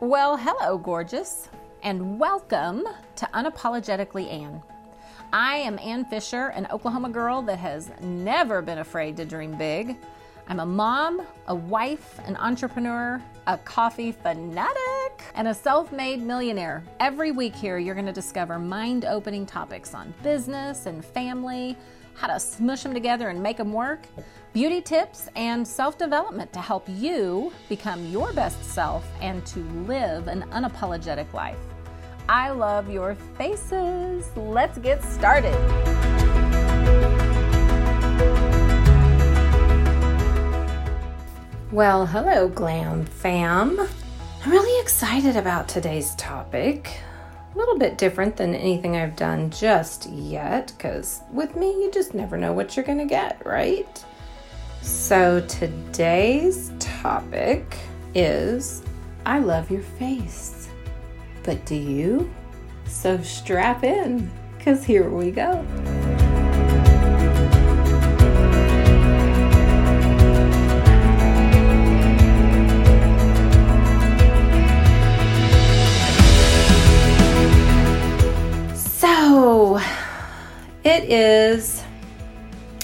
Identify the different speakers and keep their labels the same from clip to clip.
Speaker 1: Well, hello, gorgeous, and welcome to Unapologetically Ann. I am Ann Fisher, an Oklahoma girl that has never been afraid to dream big. I'm a mom, a wife, an entrepreneur, a coffee fanatic, and a self made millionaire. Every week here, you're going to discover mind opening topics on business and family, how to smush them together and make them work, beauty tips, and self development to help you become your best self and to live an unapologetic life. I love your faces. Let's get started. Well, hello, Glam fam. I'm really excited about today's topic. Little bit different than anything I've done just yet, because with me, you just never know what you're going to get, right? So, today's topic is I love your face. But do you? So, strap in, because here we go. It is,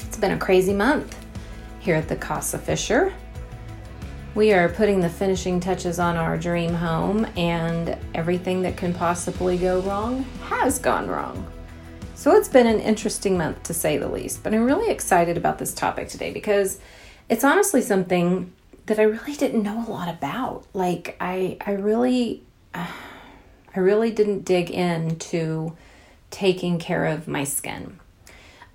Speaker 1: it's been a crazy month here at the Casa Fisher. We are putting the finishing touches on our dream home, and everything that can possibly go wrong has gone wrong. So it's been an interesting month to say the least, but I'm really excited about this topic today because it's honestly something that I really didn't know a lot about. Like I I really uh, I really didn't dig into taking care of my skin,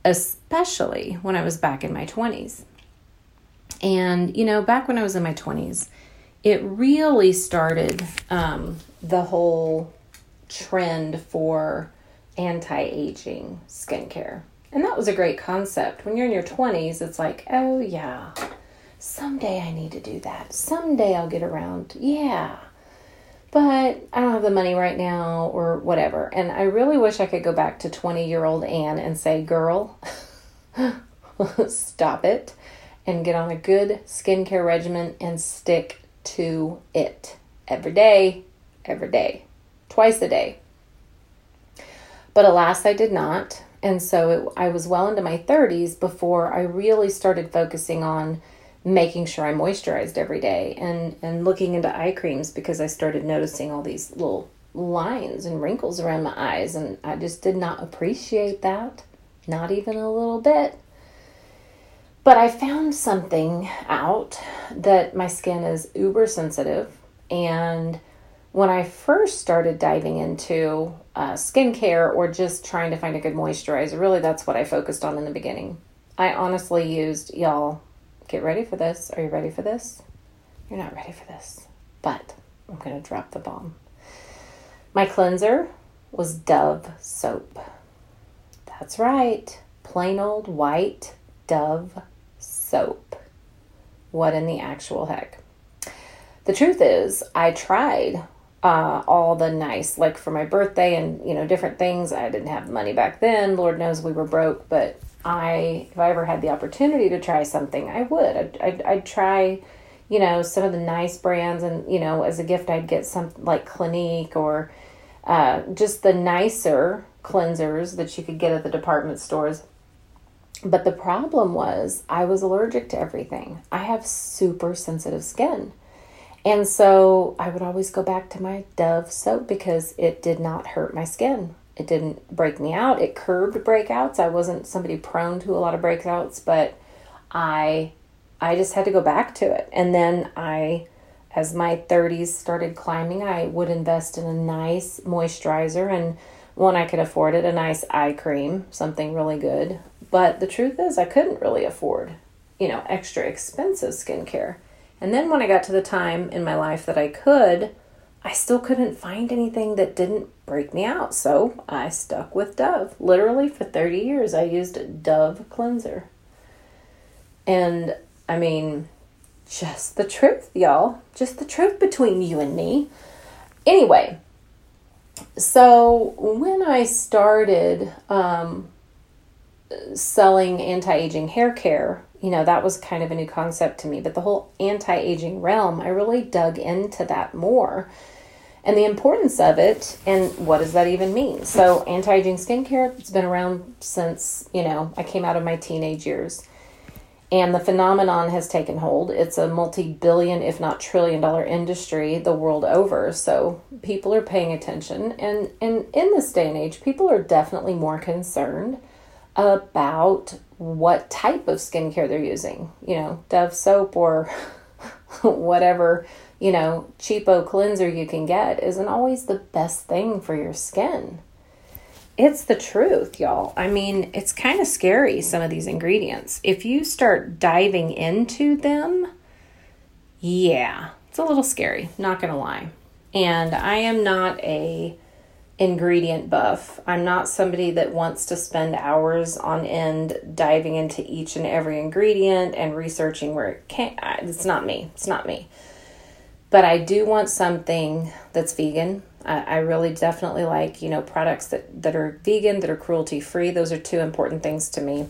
Speaker 1: especially when I was back in my 20s. And, you know, back when I was in my 20s, it really started um, the whole trend for anti aging skincare. And that was a great concept. When you're in your 20s, it's like, oh, yeah, someday I need to do that. Someday I'll get around. Yeah. But I don't have the money right now or whatever. And I really wish I could go back to 20 year old Anne and say, girl, stop it and get on a good skincare regimen and stick to it every day, every day, twice a day. But alas, I did not. And so it, I was well into my 30s before I really started focusing on making sure I moisturized every day and, and looking into eye creams because I started noticing all these little lines and wrinkles around my eyes. And I just did not appreciate that, not even a little bit. But I found something out that my skin is uber sensitive. And when I first started diving into uh, skincare or just trying to find a good moisturizer, really that's what I focused on in the beginning. I honestly used, y'all, get ready for this. Are you ready for this? You're not ready for this. But I'm going to drop the bomb. My cleanser was Dove soap. That's right. Plain old white Dove soap. What in the actual heck? The truth is, I tried uh, all the nice, like for my birthday and you know different things. I didn't have money back then. Lord knows we were broke, but I, if I ever had the opportunity to try something, I would. I'd, I'd, I'd try, you know, some of the nice brands, and you know, as a gift, I'd get some like Clinique or uh, just the nicer cleansers that you could get at the department stores. But the problem was, I was allergic to everything. I have super sensitive skin. And so I would always go back to my Dove soap because it did not hurt my skin. It didn't break me out. It curbed breakouts. I wasn't somebody prone to a lot of breakouts, but I I just had to go back to it. And then I as my 30s started climbing, I would invest in a nice moisturizer and when I could afford it, a nice eye cream, something really good. But the truth is, I couldn't really afford, you know, extra expensive skincare. And then when I got to the time in my life that I could, I still couldn't find anything that didn't break me out. So I stuck with Dove. Literally for 30 years, I used Dove cleanser. And I mean, just the truth, y'all. Just the truth between you and me. Anyway, so when I started um, selling anti aging hair care, you know, that was kind of a new concept to me. But the whole anti aging realm, I really dug into that more and the importance of it and what does that even mean? So anti-aging skincare it's been around since you know i came out of my teenage years. And the phenomenon has taken hold. It's a multi-billion if not trillion dollar industry the world over. So people are paying attention. And and in this day and age people are definitely more concerned about what type of skincare they're using. You know dove soap or whatever you know, cheapo cleanser you can get isn't always the best thing for your skin. It's the truth, y'all. I mean, it's kind of scary, some of these ingredients. If you start diving into them, yeah, it's a little scary, not gonna lie. And I am not a ingredient buff. I'm not somebody that wants to spend hours on end diving into each and every ingredient and researching where it can. It's not me. It's not me but I do want something that's vegan. I, I really definitely like, you know, products that, that are vegan, that are cruelty free. Those are two important things to me.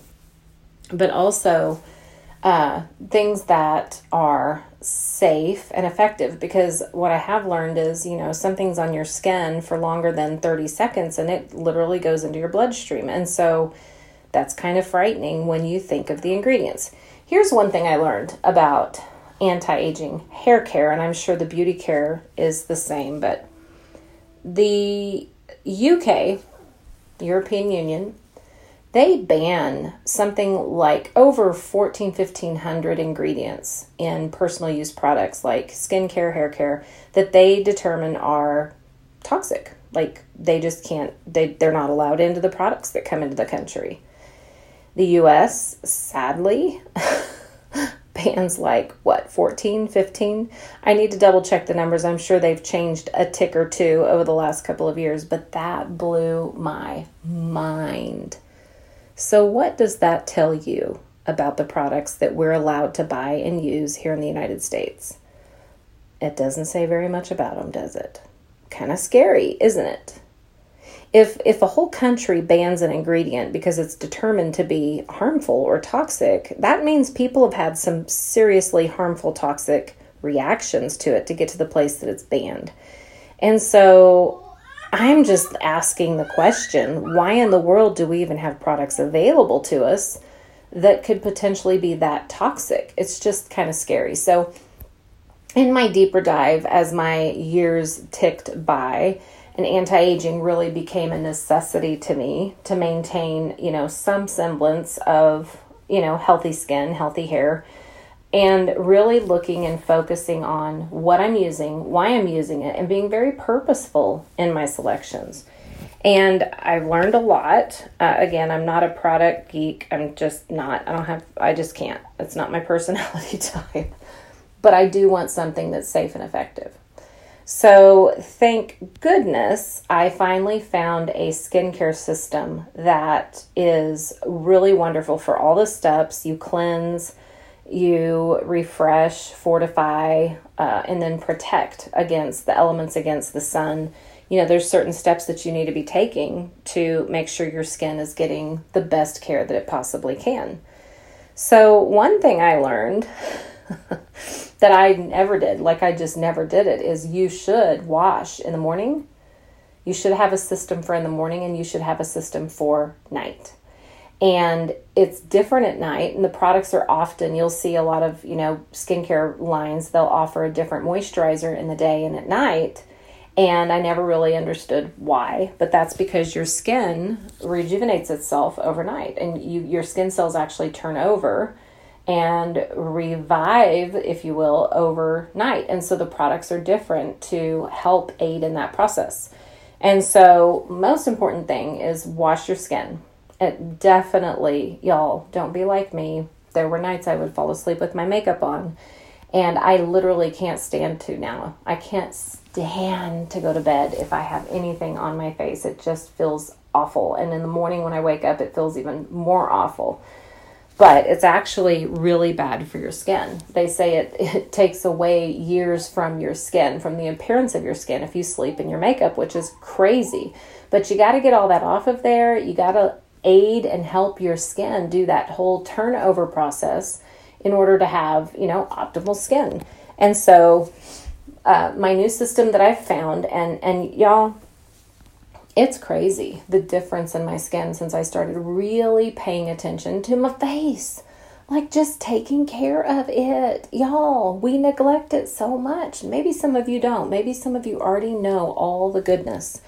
Speaker 1: But also uh, things that are safe and effective because what I have learned is, you know, something's on your skin for longer than 30 seconds and it literally goes into your bloodstream. And so that's kind of frightening when you think of the ingredients. Here's one thing I learned about anti aging hair care, and I'm sure the beauty care is the same, but the UK, European Union, they ban something like over 14 1500 ingredients in personal use products like skincare hair care that they determine are toxic. Like they just can't they they're not allowed into the products that come into the country. The US sadly bands like what 14 15 i need to double check the numbers. I'm sure they've changed a tick or two over the last couple of years but that blew my mind. So what does that tell you about the products that we're allowed to buy and use here in the united states? It doesn't say very much about them does it? Kind of scary isn't it if if a whole country bans an ingredient because it's determined to be harmful or toxic, that means people have had some seriously harmful toxic reactions to it to get to the place that it's banned. And so I'm just asking the question, why in the world do we even have products available to us that could potentially be that toxic? It's just kind of scary. So in my deeper dive as my years ticked by, and anti-aging really became a necessity to me to maintain, you know, some semblance of, you know, healthy skin, healthy hair, and really looking and focusing on what I'm using, why I'm using it, and being very purposeful in my selections. And I've learned a lot. Uh, again, I'm not a product geek. I'm just not. I don't have, I just can't. It's not my personality type. But I do want something that's safe and effective. So, thank goodness, I finally found a skincare system that is really wonderful for all the steps. You cleanse, you refresh, fortify, uh, and then protect against the elements against the sun. You know, there's certain steps that you need to be taking to make sure your skin is getting the best care that it possibly can. So, one thing I learned that I never did, like I just never did it, is you should wash in the morning. You should have a system for in the morning and you should have a system for night. And it's different at night, and the products are often, you'll see a lot of, you know, skincare lines, they'll offer a different moisturizer in the day and at night. And I never really understood why, but that's because your skin rejuvenates itself overnight and you, your skin cells actually turn over and revive, if you will, overnight. And so the products are different to help aid in that process. And so, most important thing is wash your skin. It definitely, y'all, don't be like me. There were nights I would fall asleep with my makeup on, and I literally can't stand to now. I can't stand to go to bed if I have anything on my face. It just feels awful. And in the morning when I wake up, it feels even more awful but it's actually really bad for your skin. They say it, it takes away years from your skin, from the appearance of your skin if you sleep in your makeup, which is crazy. But you got to get all that off of there. You got to aid and help your skin do that whole turnover process in order to have, you know, optimal skin. And so uh, my new system that I've found, and and y'all, it's crazy the difference in my skin since I started really paying attention to my face. Like just taking care of it. Y'all, we neglect it so much. Maybe some of you don't. Maybe some of you already know all the goodness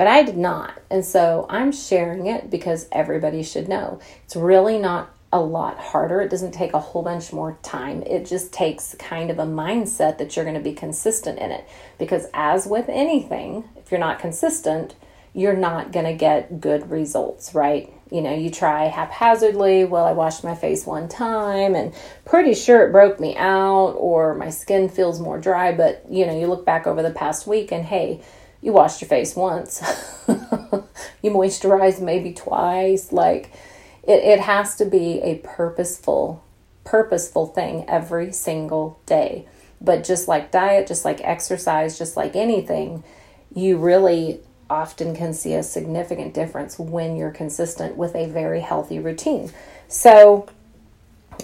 Speaker 1: but I did not. And so I'm sharing it because everybody should know. It's really not a lot harder. It doesn't take a whole bunch more time. It just takes kind of a mindset that you're going to be consistent in it. Because, as with anything, if you're not consistent, you're not going to get good results, right? You know, you try haphazardly, well, I washed my face one time and pretty sure it broke me out, or my skin feels more dry, but you know, you look back over the past week and hey, you washed your face once, you moisturized maybe twice, like, it, it has to be a purposeful, purposeful thing every single day. But just like diet, just like exercise, just like anything, you really often can see a significant difference when you're consistent with a very healthy routine. So,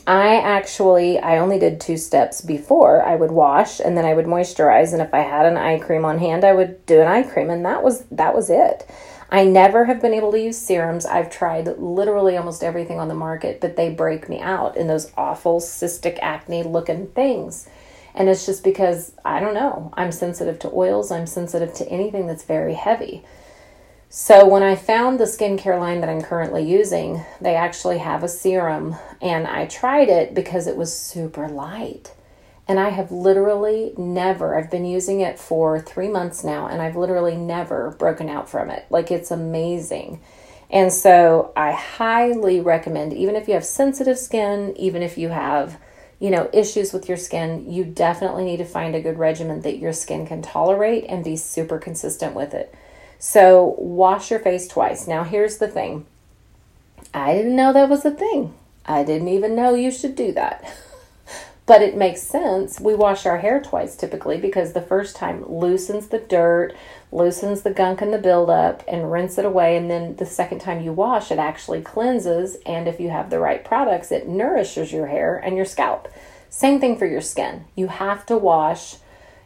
Speaker 1: I actually I only did two steps before. I would wash and then I would moisturize and if I had an eye cream on hand, I would do an eye cream and that was that was it. I never have been able to use serums. I've tried literally almost everything on the market, but they break me out in those awful cystic acne looking things. And it's just because I don't know. I'm sensitive to oils, I'm sensitive to anything that's very heavy. So, when I found the skincare line that I'm currently using, they actually have a serum, and I tried it because it was super light. And I have literally never, I've been using it for three months now, and I've literally never broken out from it. Like it's amazing. And so I highly recommend, even if you have sensitive skin, even if you have, you know, issues with your skin, you definitely need to find a good regimen that your skin can tolerate and be super consistent with it. So wash your face twice. Now, here's the thing I didn't know that was a thing, I didn't even know you should do that. But it makes sense. We wash our hair twice typically because the first time loosens the dirt, loosens the gunk and the buildup, and rinse it away. And then the second time you wash, it actually cleanses. And if you have the right products, it nourishes your hair and your scalp. Same thing for your skin. You have to wash,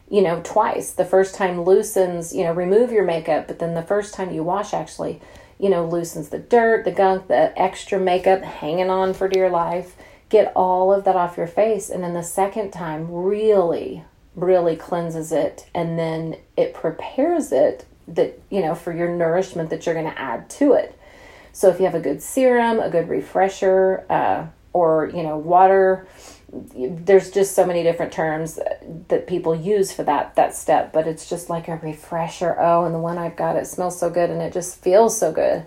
Speaker 1: you know, twice. The first time loosens, you know, remove your makeup, but then the first time you wash actually, you know, loosens the dirt, the gunk, the extra makeup hanging on for dear life get all of that off your face. And then the second time really, really cleanses it. And then it prepares it that, you know, for your nourishment that you're going to add to it. So if you have a good serum, a good refresher, uh, or, you know, water, there's just so many different terms that people use for that that step but it's just like a refresher oh and the one i've got it smells so good and it just feels so good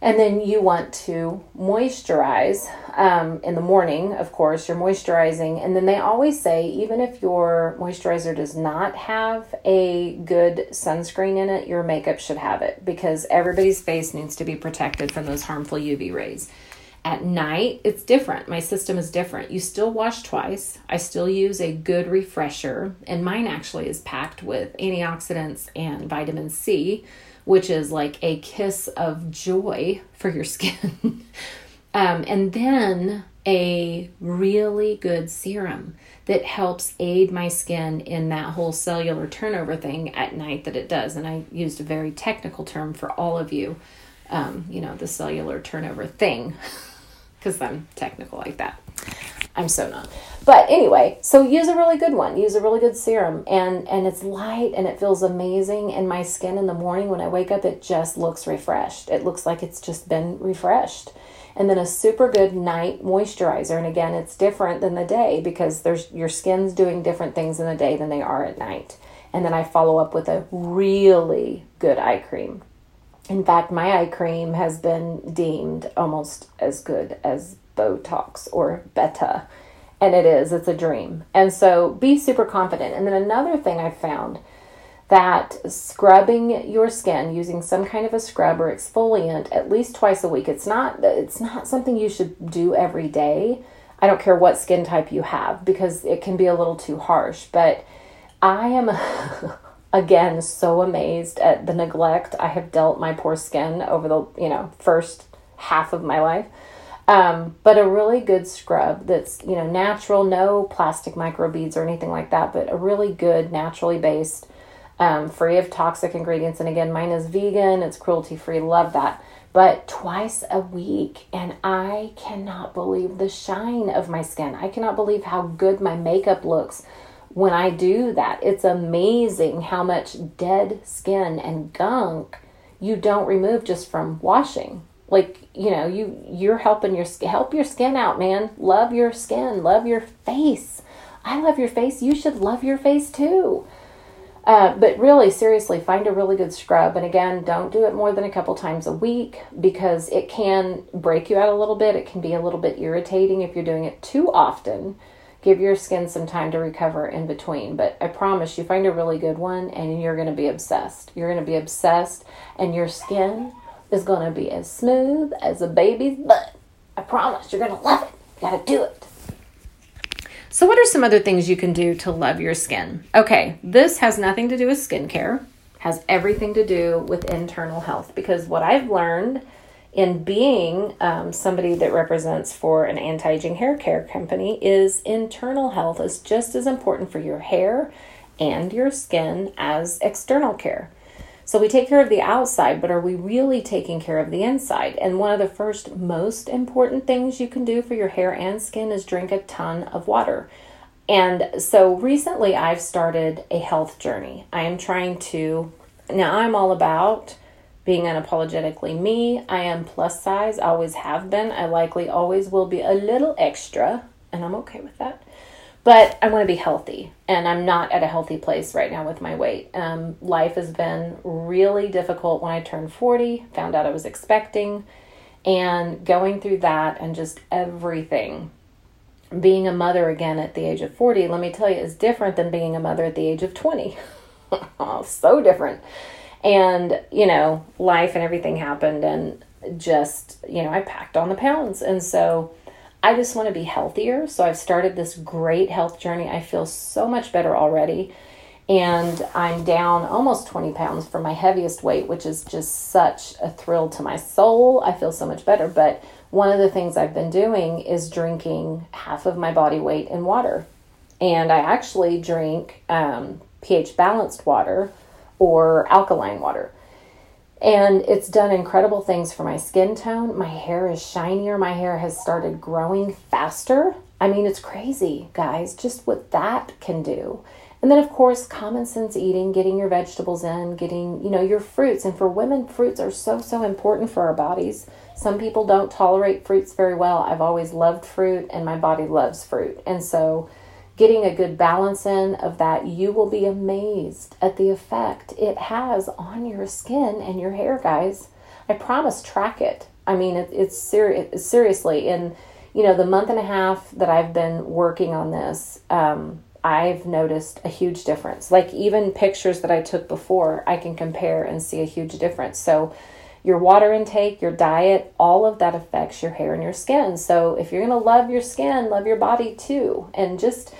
Speaker 1: and then you want to moisturize um, in the morning, of course, you're moisturizing. And then they always say, even if your moisturizer does not have a good sunscreen in it, your makeup should have it because everybody's face needs to be protected from those harmful UV rays. At night, it's different. My system is different. You still wash twice. I still use a good refresher, and mine actually is packed with antioxidants and vitamin C which is like a kiss of joy for your skin. um, and then a really good serum that helps aid my skin in that whole cellular turnover thing at night that it does. And I used a very technical term for all of you, um, you know, the cellular turnover thing, because I'm technical like that. I'm so not. But anyway, so use a really good one. Use a really good serum and and it's light and it feels amazing and my skin in the morning when I wake up it just looks refreshed. It looks like it's just been refreshed. And then a super good night moisturizer and again it's different than the day because there's your skin's doing different things in the day than they are at night. And then I follow up with a really good eye cream. In fact, my eye cream has been deemed almost as good as Botox or Beta. And it is, it's a dream. And so be super confident. And then another thing I found that scrubbing your skin using some kind of a scrub or exfoliant at least twice a week. It's not it's not something you should do every day. I don't care what skin type you have because it can be a little too harsh, but I am again so amazed at the neglect I have dealt my poor skin over the, you know, first half of my life Um, but a really good scrub that's, you know, natural, no plastic microbeads or anything like that, but a really good, naturally based, um, free of toxic ingredients. And again, mine is vegan, it's cruelty free, love that. But twice a week, and I cannot believe the shine of my skin. I cannot believe how good my makeup looks when I do that. It's amazing how much dead skin and gunk you don't remove just from washing like you know you you're helping your skin help your skin out man. Love your skin. Love your face. I love your face. You should love your face too. Uh, but really seriously find a really good scrub. And again don't do it more than a couple times a week because it can break you out a little bit. It can be a little bit irritating if you're doing it too often. Give your skin some time to recover in between. But i promise you find a really good one and you're going to be obsessed. You're going to be obsessed and your skin is going to be as smooth as a baby's butt. I promise you're going to love it. You got to do it. So, what are some other things you can do to love your skin? Okay, this has nothing to do with skincare, has everything to do with internal health because what I've learned in being um, somebody that represents for an anti-aging hair care company is internal health is just as important for your hair and your skin as external care. So we take care of the outside, but are we really taking care of the inside? And one of the first most important things you can do for your hair and skin is drink a ton of water. And so recently I've started a health journey. I am trying to, now I'm all about being unapologetically me. I am plus size, always have been. I likely always will be a little extra, and I'm okay with that but I want to be healthy, and I'm not at a healthy place right now with my weight. Um, life has been really difficult when I turned 40, found out I was expecting, and going through that and just everything. Being a mother again at the age of 40, let me tell you, is different than being a mother at the age of 20. so different. And, you know, life and everything happened, and just, you know, I packed on the pounds. And so, I just want to be healthier. So I've started this great health journey. I feel so much better already. And I'm down almost 20 pounds from my heaviest weight, which is just such a thrill to my soul. I feel so much better. But one of the things I've been doing is drinking half of my body weight in water. And I actually drink um, pH balanced water or alkaline water. And it's done incredible things for my skin tone. My hair is shinier. My hair has started growing faster. I mean, it's crazy, guys, just what that can do. And then, of course, common sense eating, getting your vegetables in, getting, you know, your fruits. And for women, fruits are so, so important for our bodies. Some people don't tolerate fruits very well. I've always loved fruit, and my body loves fruit. And so, getting a good balance in of that, you will be amazed at the effect it has on your skin and your hair, guys. I promise, track it. I mean, it, it's serious. Seriously, in you know the month and a half that I've been working on this, um, I've noticed a huge difference. Like even pictures that I took before, I can compare and see a huge difference. So your water intake, your diet, all of that affects your hair and your skin. So if you're going to love your skin, love your body too. And just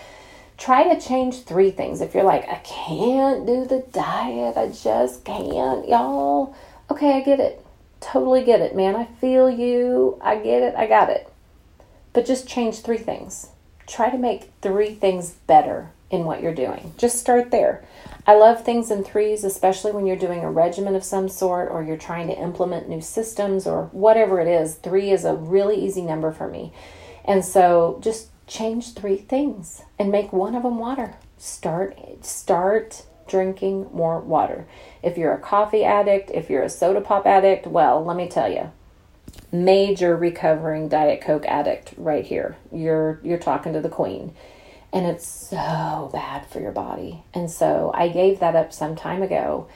Speaker 1: try to change three things. If you're like, I can't do the diet, I just can't, y'all. Okay, I get it. Totally get it, man. I feel you. I get it. I got it. But just change three things. Try to make three things better in what you're doing. Just start there. I love things in threes, especially when you're doing a regimen of some sort or you're trying to implement new systems or whatever it is. Three is a really easy number for me. And so just change three things and make one of them water. Start start drinking more water. If you're a coffee addict, if you're a soda pop addict, well, let me tell you. Major recovering diet coke addict right here. You're you're talking to the queen. And it's so bad for your body. And so I gave that up some time ago.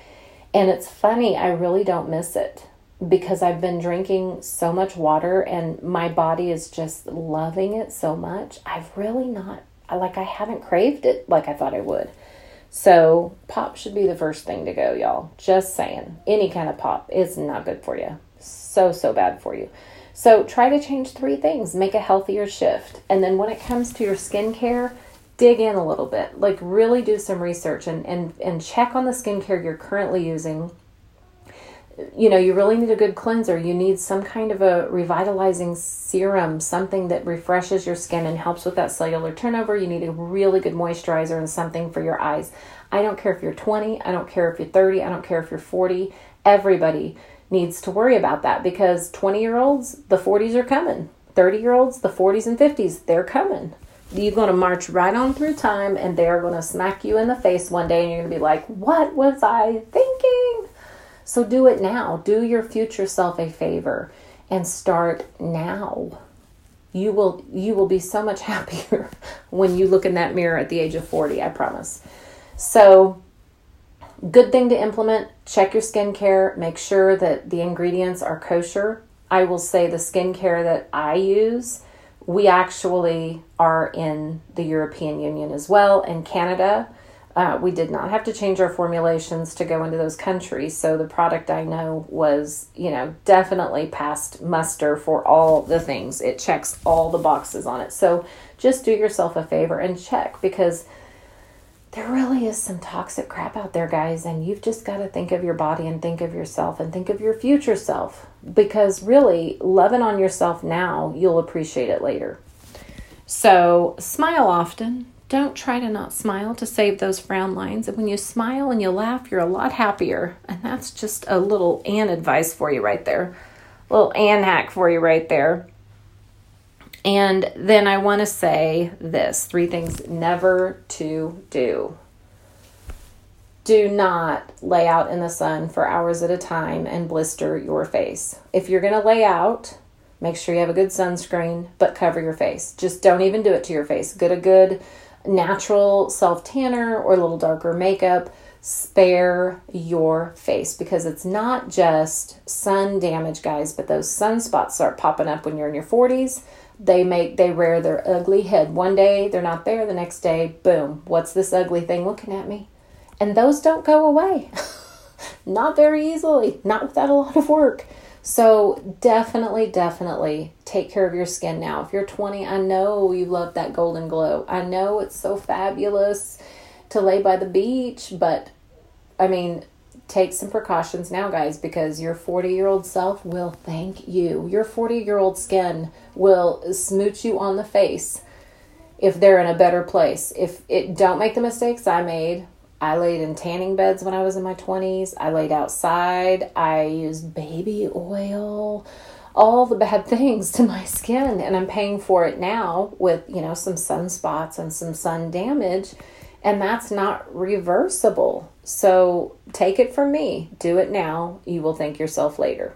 Speaker 1: And it's funny, I really don't miss it because I've been drinking so much water and my body is just loving it so much. I've really not, like, I haven't craved it like I thought I would. So, pop should be the first thing to go, y'all. Just saying. Any kind of pop is not good for you. So, so bad for you. So, try to change three things, make a healthier shift. And then, when it comes to your skincare, dig in a little bit. Like, really do some research and, and, and check on the skincare you're currently using you know, you really need a good cleanser. You need some kind of a revitalizing serum, something that refreshes your skin and helps with that cellular turnover. You need a really good moisturizer and something for your eyes. I don't care if you're 20, I don't care if you're 30, I don't care if you're 40. Everybody needs to worry about that because 20 year olds, the 40s are coming. 30 year olds, the 40s and 50s, they're coming. You're going to march right on through time and they're going to smack you in the face one day and you're going to be like, What was I thinking? So do it now. Do your future self a favor and start now. You will you will be so much happier when you look in that mirror at the age of 40, I promise. So good thing to implement, check your skincare, make sure that the ingredients are kosher. I will say the skincare that I use, we actually are in the European Union as well and Canada. Uh, we did not have to change our formulations to go into those countries. So the product I know was, you know, definitely passed muster for all the things. It checks all the boxes on it. So just do yourself a favor and check because there really is some toxic crap out there, guys. And you've just got to think of your body and think of yourself and think of your future self because really, loving on yourself now, you'll appreciate it later. So smile often don't try to not smile to save those frown lines. And when you smile and you laugh, you're a lot happier. And that's just a little Ann advice for you right there. A little Ann hack for you right there. And then I want to say this three things never to do. Do not lay out in the sun for hours at a time and blister your face. If you're going to lay out, make sure you have a good sunscreen, but cover your face. Just don't even do it to your face. Get a good natural self tanner or a little darker makeup, spare your face because it's not just sun damage, guys, but those sunspots start popping up when you're in your 40s. They make they rear their ugly head. One day they're not there, the next day, boom, what's this ugly thing looking at me? And those don't go away. not very easily, not without a lot of work. So definitely, definitely take care of your skin now. If you're 20, I know you love that golden glow. I know it's so fabulous to lay by the beach, but I mean, take some precautions now, guys, because your 40 year old self will thank you. Your 40 year old skin will smooch you on the face if they're in a better place. If it don't make the mistakes I made, I laid in tanning beds when I was in my 20s. I laid outside. I used baby oil, all the bad things to my skin, and I'm paying for it now with, you know, some sunspots and some sun damage, and that's not reversible. So take it from me. Do it now. You will thank yourself later.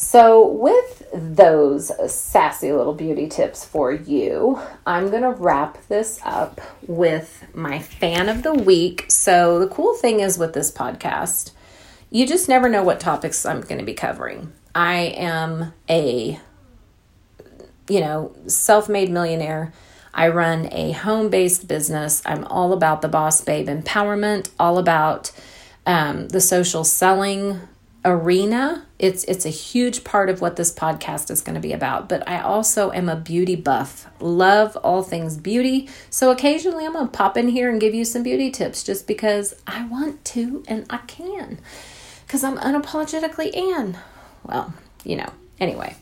Speaker 1: So, with those sassy little beauty tips for you, I'm going to wrap this up with my fan of the week. So, the cool thing is with this podcast, you just never know what topics I'm going to be covering. I am a you know, self-made millionaire. I run a home-based business. I'm all about the boss babe empowerment, all about um, the social selling arena it's it's a huge part of what this podcast is going to be about but i also am a beauty buff. Love all things beauty. So occasionally i'm going to pop in here and give you some beauty tips just because i want to and i can because i'm unapologetically Ann well you know anyway.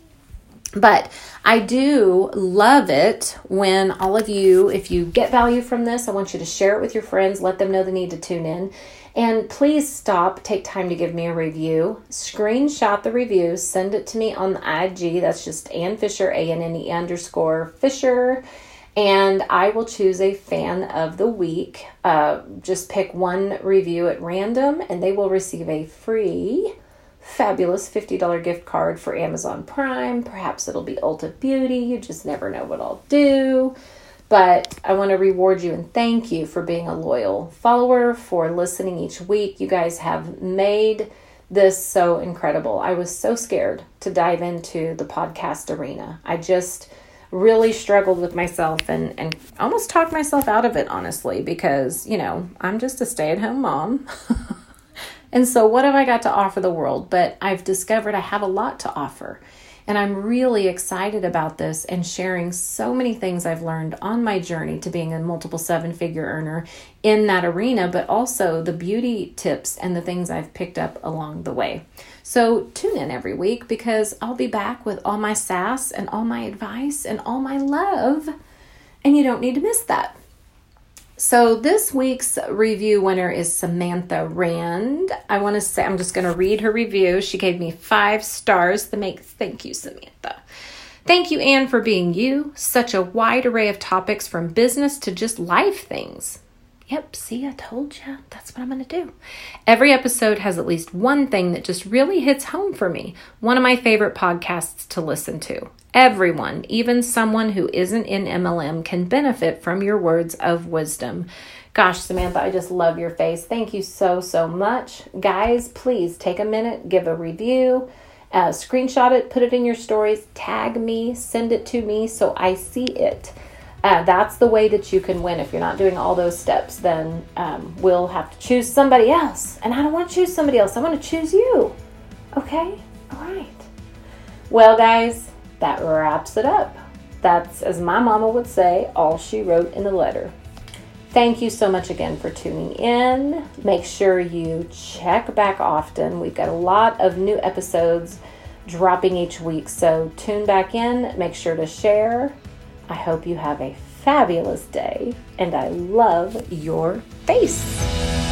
Speaker 1: But I do love it when all of you, if you get value from this, I want you to share it with your friends, let them know the need to tune in. And please stop, take time to give me a review. Screenshot the review, send it to me on the IG. That's just Ann Fisher, A N N E underscore Fisher. And I will choose a fan of the week. Uh, just pick one review at random, and they will receive a free, fabulous $50 gift card for Amazon Prime. Perhaps it'll be Ulta Beauty. You just never know what I'll do. But I want to reward you and thank you for being a loyal follower, for listening each week. You guys have made this so incredible. I was so scared to dive into the podcast arena. I just really struggled with myself and, and almost talked myself out of it, honestly, because, you know, I'm just a stay at home mom. and so, what have I got to offer the world? But I've discovered I have a lot to offer. And I'm really excited about this and sharing so many things I've learned on my journey to being a multiple seven figure earner in that arena, but also the beauty tips and the things I've picked up along the way. So tune in every week because I'll be back with all my sass and all my advice and all my love, and you don't need to miss that. So, this week's review winner is Samantha Rand. I want to say, I'm just going to read her review. She gave me five stars to make. Thank you, Samantha. Thank you, Anne, for being you. Such a wide array of topics from business to just life things. Yep, see, I told you. That's what I'm going to do. Every episode has at least one thing that just really hits home for me. One of my favorite podcasts to listen to. Everyone, even someone who isn't in MLM, can benefit from your words of wisdom. Gosh, Samantha, I just love your face. Thank you so, so much. Guys, please take a minute, give a review, uh, screenshot it, put it in your stories, tag me, send it to me so I see it. Uh, that's the way that you can win. If you're not doing all those steps, then um, we'll have to choose somebody else. And I don't want to choose somebody else. I want to choose you. Okay? All right. Well, guys, that wraps it up. That's, as my mama would say, all she wrote in the letter. Thank you so much again for tuning in. Make sure you check back often. We've got a lot of new episodes dropping each week, so tune back in. Make sure to share. I hope you have a fabulous day, and I love your face.